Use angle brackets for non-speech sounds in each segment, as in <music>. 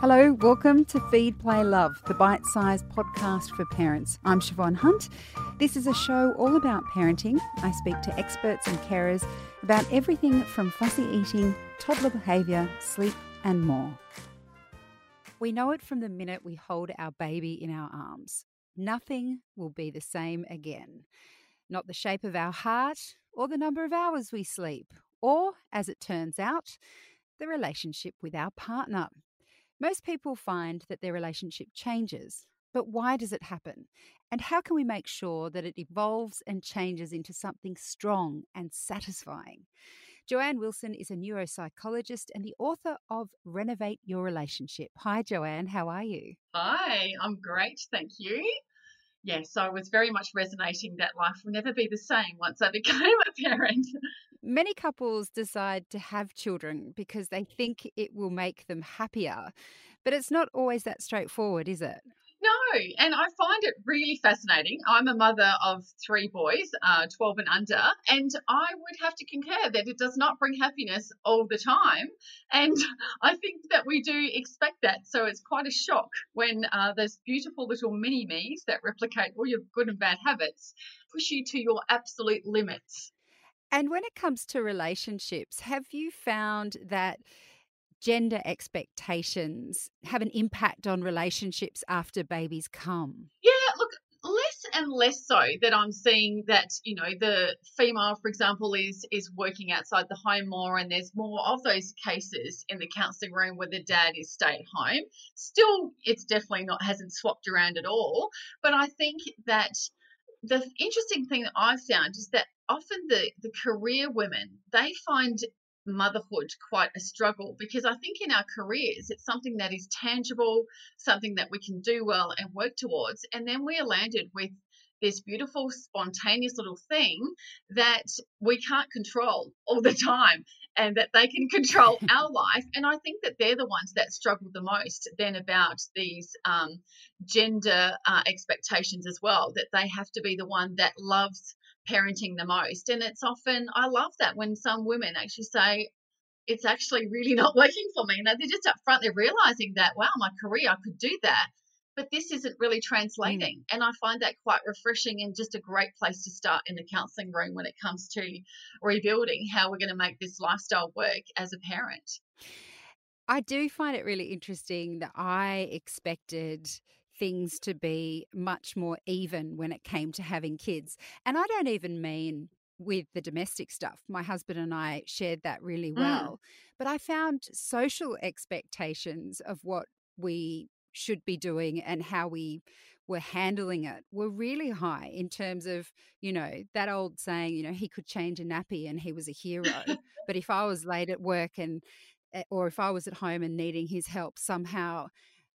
Hello, welcome to Feed, Play, Love, the bite sized podcast for parents. I'm Siobhan Hunt. This is a show all about parenting. I speak to experts and carers about everything from fussy eating, toddler behaviour, sleep, and more. We know it from the minute we hold our baby in our arms. Nothing will be the same again. Not the shape of our heart, or the number of hours we sleep, or, as it turns out, the relationship with our partner. Most people find that their relationship changes, but why does it happen? And how can we make sure that it evolves and changes into something strong and satisfying? Joanne Wilson is a neuropsychologist and the author of Renovate Your Relationship. Hi, Joanne. How are you? Hi, I'm great. Thank you. Yes, I was very much resonating that life will never be the same once I <laughs> became a parent. Many couples decide to have children because they think it will make them happier, but it's not always that straightforward, is it? No, and I find it really fascinating. I'm a mother of three boys, uh, 12 and under, and I would have to concur that it does not bring happiness all the time. And <laughs> I think that we do expect that. So it's quite a shock when uh, those beautiful little mini me's that replicate all your good and bad habits push you to your absolute limits. And when it comes to relationships, have you found that? gender expectations have an impact on relationships after babies come? Yeah, look, less and less so that I'm seeing that you know the female, for example, is is working outside the home more, and there's more of those cases in the counselling room where the dad is stay at home. Still, it's definitely not hasn't swapped around at all. But I think that the interesting thing that I've found is that often the the career women they find motherhood quite a struggle because I think in our careers it's something that is tangible, something that we can do well and work towards. And then we are landed with this beautiful, spontaneous little thing that we can't control all the time and that they can control <laughs> our life. And I think that they're the ones that struggle the most then about these um, gender uh, expectations as well, that they have to be the one that loves parenting the most. And it's often, I love that when some women actually say, it's actually really <laughs> not working for me. And they're just upfront, they're realizing that, wow, my career, I could do that. But this isn't really translating. Mm. And I find that quite refreshing and just a great place to start in the counseling room when it comes to rebuilding how we're going to make this lifestyle work as a parent. I do find it really interesting that I expected things to be much more even when it came to having kids. And I don't even mean with the domestic stuff. My husband and I shared that really mm. well. Mm. But I found social expectations of what we should be doing and how we were handling it were really high in terms of, you know, that old saying, you know, he could change a nappy and he was a hero. <laughs> but if I was late at work and, eh, or if I was at home and needing his help, somehow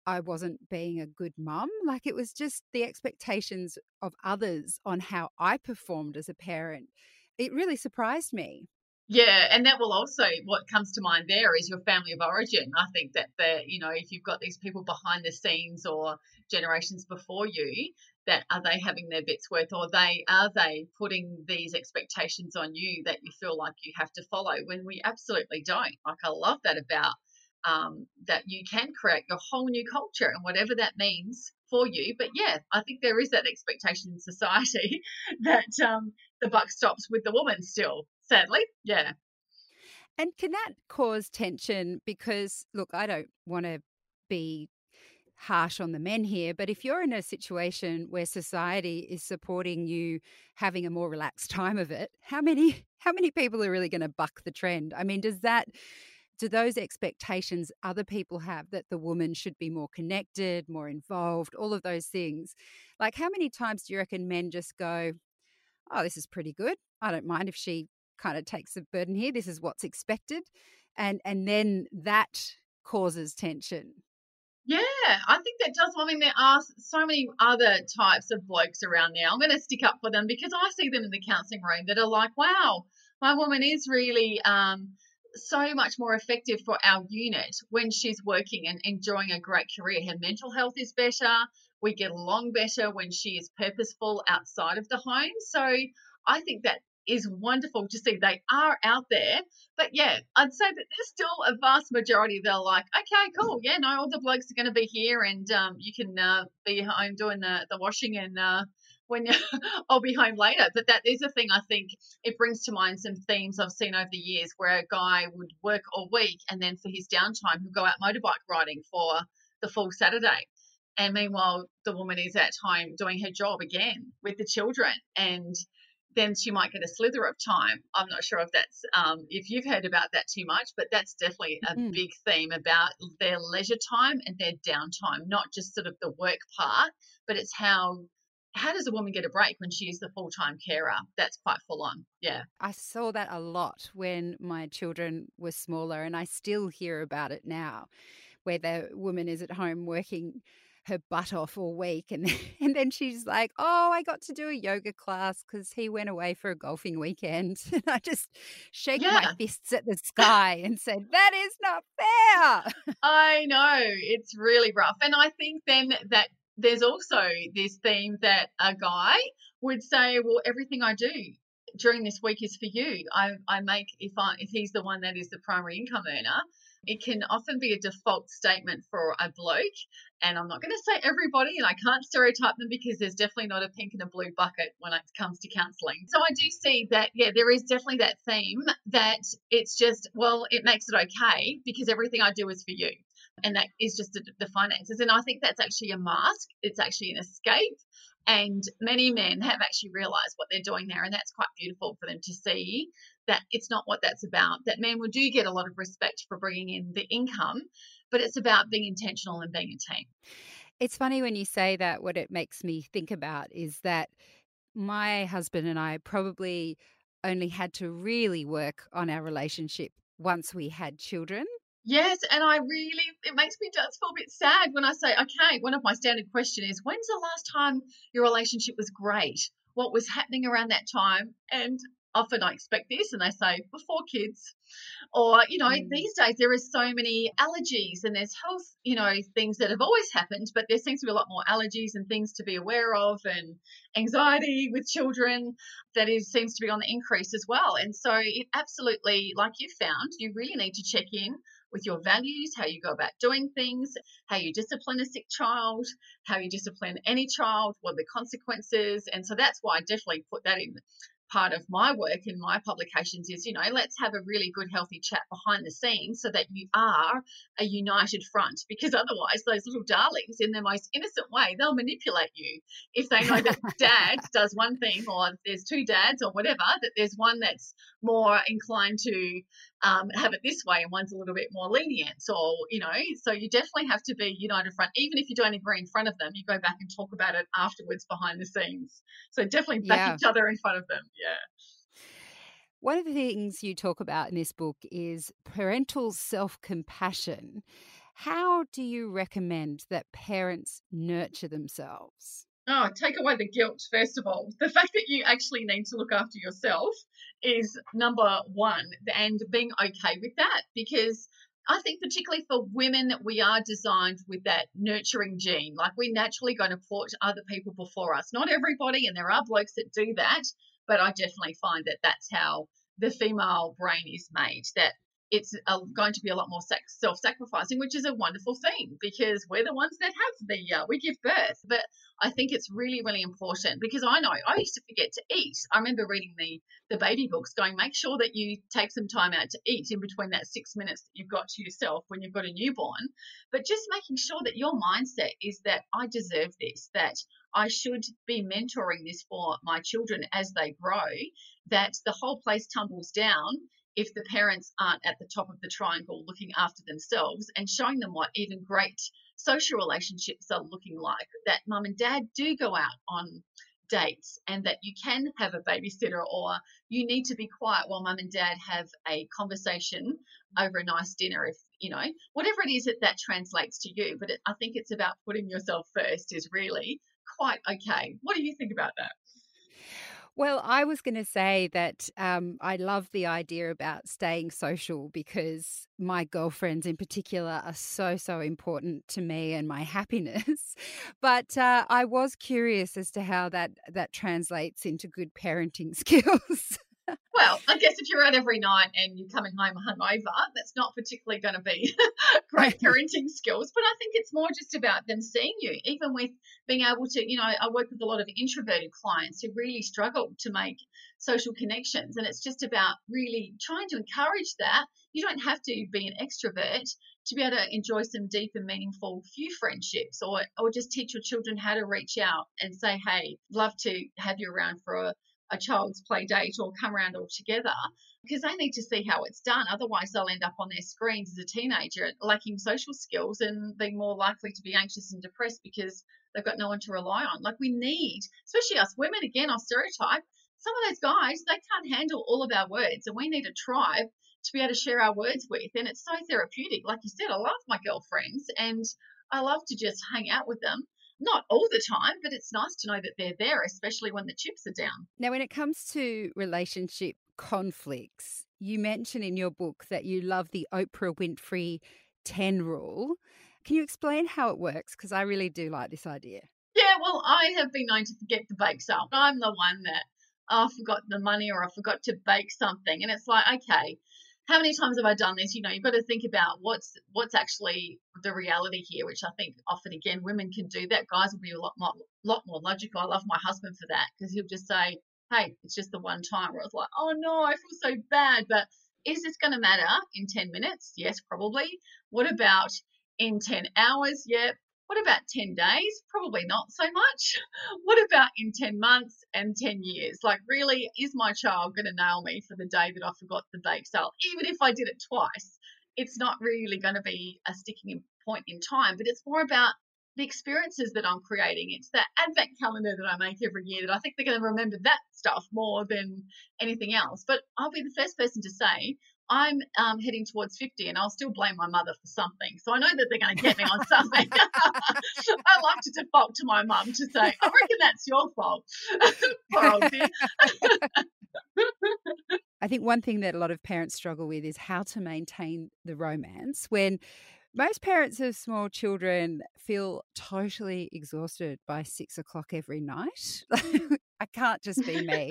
I wasn't being a good mum. Like it was just the expectations of others on how I performed as a parent. It really surprised me. Yeah, and that will also what comes to mind there is your family of origin. I think that the you know if you've got these people behind the scenes or generations before you, that are they having their bits worth, or they are they putting these expectations on you that you feel like you have to follow when we absolutely don't. Like I love that about um, that you can create your whole new culture and whatever that means for you. But yeah, I think there is that expectation in society <laughs> that um, the buck stops with the woman still, sadly. Yeah. And can that cause tension? Because, look, I don't want to be harsh on the men here, but if you're in a situation where society is supporting you having a more relaxed <laughs> time of it, how many how many people are really going to buck the trend? I mean, does that do those expectations other people have that the woman should be more connected, more involved, all of those things. Like, how many times do you reckon men just go, Oh, this is pretty good. I don't mind if she kind of takes the burden here. This is what's expected. And and then that causes tension. Yeah, I think that does. I mean, there are so many other types of blokes around now. I'm going to stick up for them because I see them in the counselling room that are like, wow, my woman is really um, so much more effective for our unit when she's working and enjoying a great career. Her mental health is better. We get along better when she is purposeful outside of the home. So I think that is wonderful to see they are out there. But yeah, I'd say that there's still a vast majority that are like, okay, cool, yeah, no, all the blokes are going to be here, and um, you can uh, be home doing the the washing and. Uh, when <laughs> I'll be home later. But that is a thing I think it brings to mind some themes I've seen over the years where a guy would work all week and then for his downtime he'll go out motorbike riding for the full Saturday. And meanwhile, the woman is at home doing her job again with the children. And then she might get a slither of time. I'm not sure if that's um, if you've heard about that too much, but that's definitely a mm. big theme about their leisure time and their downtime, not just sort of the work part, but it's how how does a woman get a break when she is the full time carer? That's quite full on. Yeah. I saw that a lot when my children were smaller, and I still hear about it now, where the woman is at home working her butt off all week and <laughs> and then she's like oh i got to do a yoga class because he went away for a golfing weekend <laughs> and i just shake yeah. my fists at the sky and said that is not fair i know it's really rough and i think then that there's also this theme that a guy would say well everything i do during this week is for you. I, I make if i if he's the one that is the primary income earner it can often be a default statement for a bloke. And I'm not going to say everybody, and I can't stereotype them because there's definitely not a pink and a blue bucket when it comes to counselling. So I do see that, yeah, there is definitely that theme that it's just, well, it makes it okay because everything I do is for you. And that is just the, the finances. And I think that's actually a mask, it's actually an escape. And many men have actually realized what they're doing there. And that's quite beautiful for them to see that it's not what that's about. That men will do get a lot of respect for bringing in the income, but it's about being intentional and being a team. It's funny when you say that, what it makes me think about is that my husband and I probably only had to really work on our relationship once we had children. Yes, and I really it makes me just feel a bit sad when I say, okay, one of my standard questions is when's the last time your relationship was great? What was happening around that time? And often I expect this and they say before kids. Or, you know, mm. these days there are so many allergies and there's health, you know, things that have always happened, but there seems to be a lot more allergies and things to be aware of and anxiety with children that is seems to be on the increase as well. And so it absolutely, like you found, you really need to check in with your values, how you go about doing things, how you discipline a sick child, how you discipline any child, what are the consequences. And so that's why I definitely put that in part of my work in my publications is, you know, let's have a really good, healthy chat behind the scenes so that you are a united front. Because otherwise, those little darlings, in their most innocent way, they'll manipulate you. If they know that <laughs> dad does one thing, or there's two dads, or whatever, that there's one that's more inclined to um, have it this way and one's a little bit more lenient or you know so you definitely have to be united front even if you don't agree in front of them you go back and talk about it afterwards behind the scenes so definitely back yeah. each other in front of them yeah one of the things you talk about in this book is parental self-compassion how do you recommend that parents nurture themselves Oh, take away the guilt, first of all. The fact that you actually need to look after yourself is number one, and being okay with that because I think, particularly for women, that we are designed with that nurturing gene. Like we're naturally going to put other people before us. Not everybody, and there are blokes that do that, but I definitely find that that's how the female brain is made. That it's going to be a lot more self-sacrificing, which is a wonderful thing because we're the ones that have the uh, we give birth. But I think it's really, really important because I know I used to forget to eat. I remember reading the the baby books, going make sure that you take some time out to eat in between that six minutes that you've got to yourself when you've got a newborn. But just making sure that your mindset is that I deserve this, that I should be mentoring this for my children as they grow, that the whole place tumbles down if the parents aren't at the top of the triangle looking after themselves and showing them what even great social relationships are looking like. That mum and dad do go out on dates and that you can have a babysitter or you need to be quiet while mum and dad have a conversation over a nice dinner if you know whatever it is that that translates to you but it, i think it's about putting yourself first is really quite okay what do you think about that well, I was going to say that um, I love the idea about staying social because my girlfriends, in particular, are so, so important to me and my <laughs> happiness. but uh, I was curious as to how that, that translates into good parenting <laughs> skills. Well, I guess if you're out every night and you're coming home hungover, that's not particularly going to be <laughs> great <laughs> parenting skills. But I think it's more just about them seeing you, even with being able to, you know, I work with a lot of introverted clients who really struggle to make social connections. And it's just about really trying to encourage that. You don't have to be an extrovert to be able to enjoy some deep and meaningful few friendships or or just teach your children how to reach out and say, hey, love to have you around for a, a child's play date or come around all together because they need to see how it's done. Otherwise, they'll end up on their screens as a teenager lacking social skills and being more likely to be anxious and depressed because they've got no one to rely on. Like we need, especially us women, again, our stereotype, some of those guys, they can't handle all of our words and we need a tribe to be able to share our words with. And it's so therapeutic. Like you said, I love my girlfriends and I love to just hang out with them. Not all the time, but it's nice to know that they're there, especially when the chips are down. Now, when it comes to relationship conflicts, you mention in your book that you love the Oprah Winfrey 10 rule. Can you explain how it works? Because I really do like this idea. Yeah, well, I have been known to forget to bake up. I'm the one that oh, I forgot the money or I forgot to bake something. And it's like, okay, how many times have I done this? You know, you've got to think about what's what's actually the reality here, which I think often again women can do that. Guys will be a lot more lot more logical. I love my husband for that because he'll just say, "Hey, it's just the one time." Where it's like, "Oh no, I feel so bad," but is this going to matter in 10 minutes? Yes, probably. What about in 10 hours? Yep. What about 10 days? Probably not so much. <laughs> What about in 10 months and 10 years? Like, really, is my child going to nail me for the day that I forgot the bake sale? Even if I did it twice, it's not really going to be a sticking point in time, but it's more about the experiences that I'm creating. It's that advent calendar that I make every year that I think they're going to remember that stuff more than anything else. But I'll be the first person to say, I'm um, heading towards 50 and I'll still blame my mother for something. So I know that they're going to get me on something. <laughs> I like to default to my mum to say, I reckon that's your fault. <laughs> <laughs> I think one thing that a lot of parents struggle with is how to maintain the romance when most parents of small children feel totally exhausted by six o'clock every night. Mm. <laughs> I can't just be me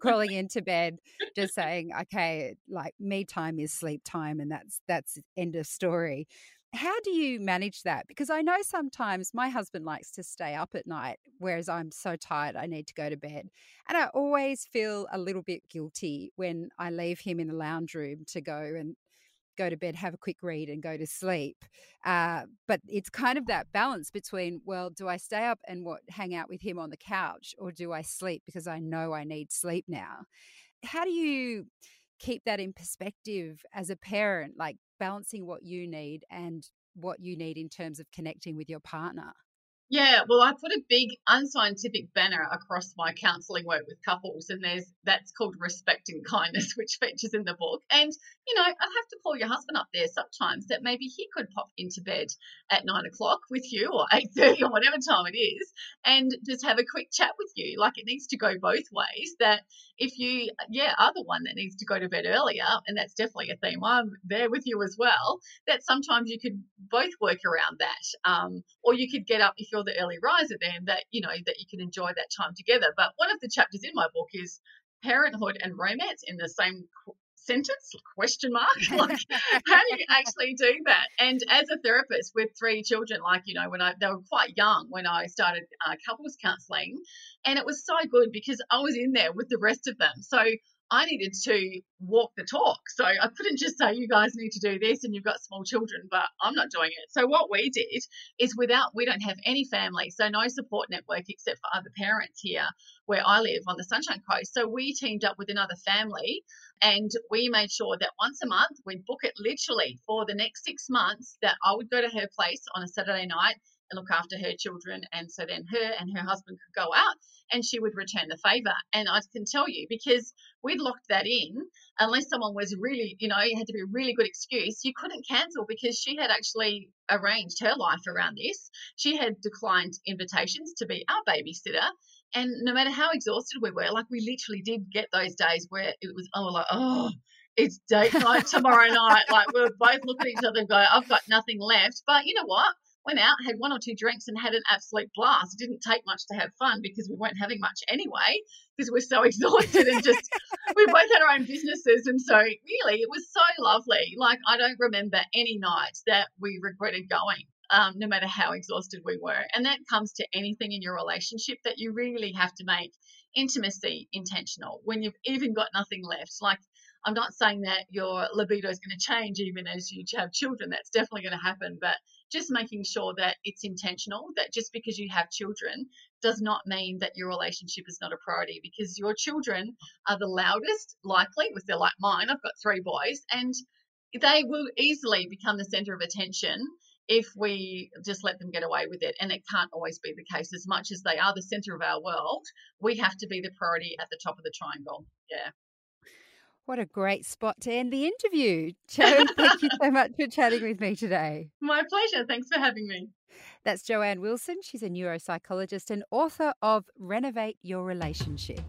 crawling <laughs> into bed, just saying, okay, like me time is sleep time, and that's that's end of story. How do you manage that? Because I know sometimes my husband likes to stay up at night, whereas I'm so tired I need to go to bed. And I always feel a little bit guilty when I leave him in the lounge room to go and go to bed, have a quick read, and go to sleep. Uh, but it's kind of that balance between, well, do I stay up and what hang out with him on the couch, or do I sleep because I know I need sleep now? How do you keep that in perspective as a parent, like balancing what you need and what you need in terms of connecting with your partner? Yeah, well, I put a big unscientific banner across my counselling work with couples, and there's that's called respect and kindness, <laughs> which features in the book. And you know, I'd have to call your husband up there sometimes that maybe he could pop into bed at nine o'clock with you, or <laughs> eight thirty, or whatever time it is, and just have a quick chat with you. Like it needs to go both ways. That if you, yeah, are the one that needs to go to bed earlier, and that's definitely a theme. I'm there with you as well. That sometimes you could both work around that, um, or you could get up if you're the early riser then that you know that you can enjoy that time together. But one of the chapters in my book is parenthood and romance in the same sentence? Question mark? <laughs> Like how do you actually do that? And as a therapist with three children like you know when i they were quite young when i started uh, couples counseling and it was so good because i was in there with the rest of them. So I needed to walk the talk. So I couldn't just say, you guys need to do this and you've got small children, but I'm not doing it. So what we did is without, we don't have any family, so no support network except for other parents here where I live on the Sunshine Coast. So we teamed up with another family and we made sure that once a month we'd book it literally for the next six months that I would go to her place on a Saturday night and look after her children. And so then her and her husband could go out and she would return the favor. And I can tell you, because we'd locked that in, unless someone was really, you know, it had to be a really good excuse, you couldn't cancel because she had actually arranged her life around this. She had declined invitations to be our babysitter. And no matter how exhausted we were, like we literally did get those days where it was, oh, like, oh, it's date night tomorrow night. Like we were both looking at each other and go, I've got nothing left. But you know what? Went out, had one or two drinks, and had an absolute blast. It didn't take much to have fun because we weren't having much anyway because we're so <laughs> exhausted and just we both had our own businesses. And so, really, it was so lovely. Like, I don't remember any night that we regretted going. Um, no matter how exhausted we were. And that comes to anything in your relationship that you really have to make intimacy intentional when you've even got nothing left. Like, I'm not saying that your libido is going to change even as you have children. That's definitely going to happen. But just making sure that it's intentional, that just because you have children does not mean that your relationship is not a priority because your children are the loudest, likely, with their like mine. I've got three boys, and they will easily become the center of attention if we just let them get away with it. And it can't always be the case. As much as they are the center of our world, we have to be the priority at the top of the triangle. Yeah. What a great spot to end the interview. Joan, thank you so much for chatting with me today. <laughs> My pleasure. Thanks for having me. That's Joanne Wilson. She's a neuropsychologist and author of Renovate Your Relationship.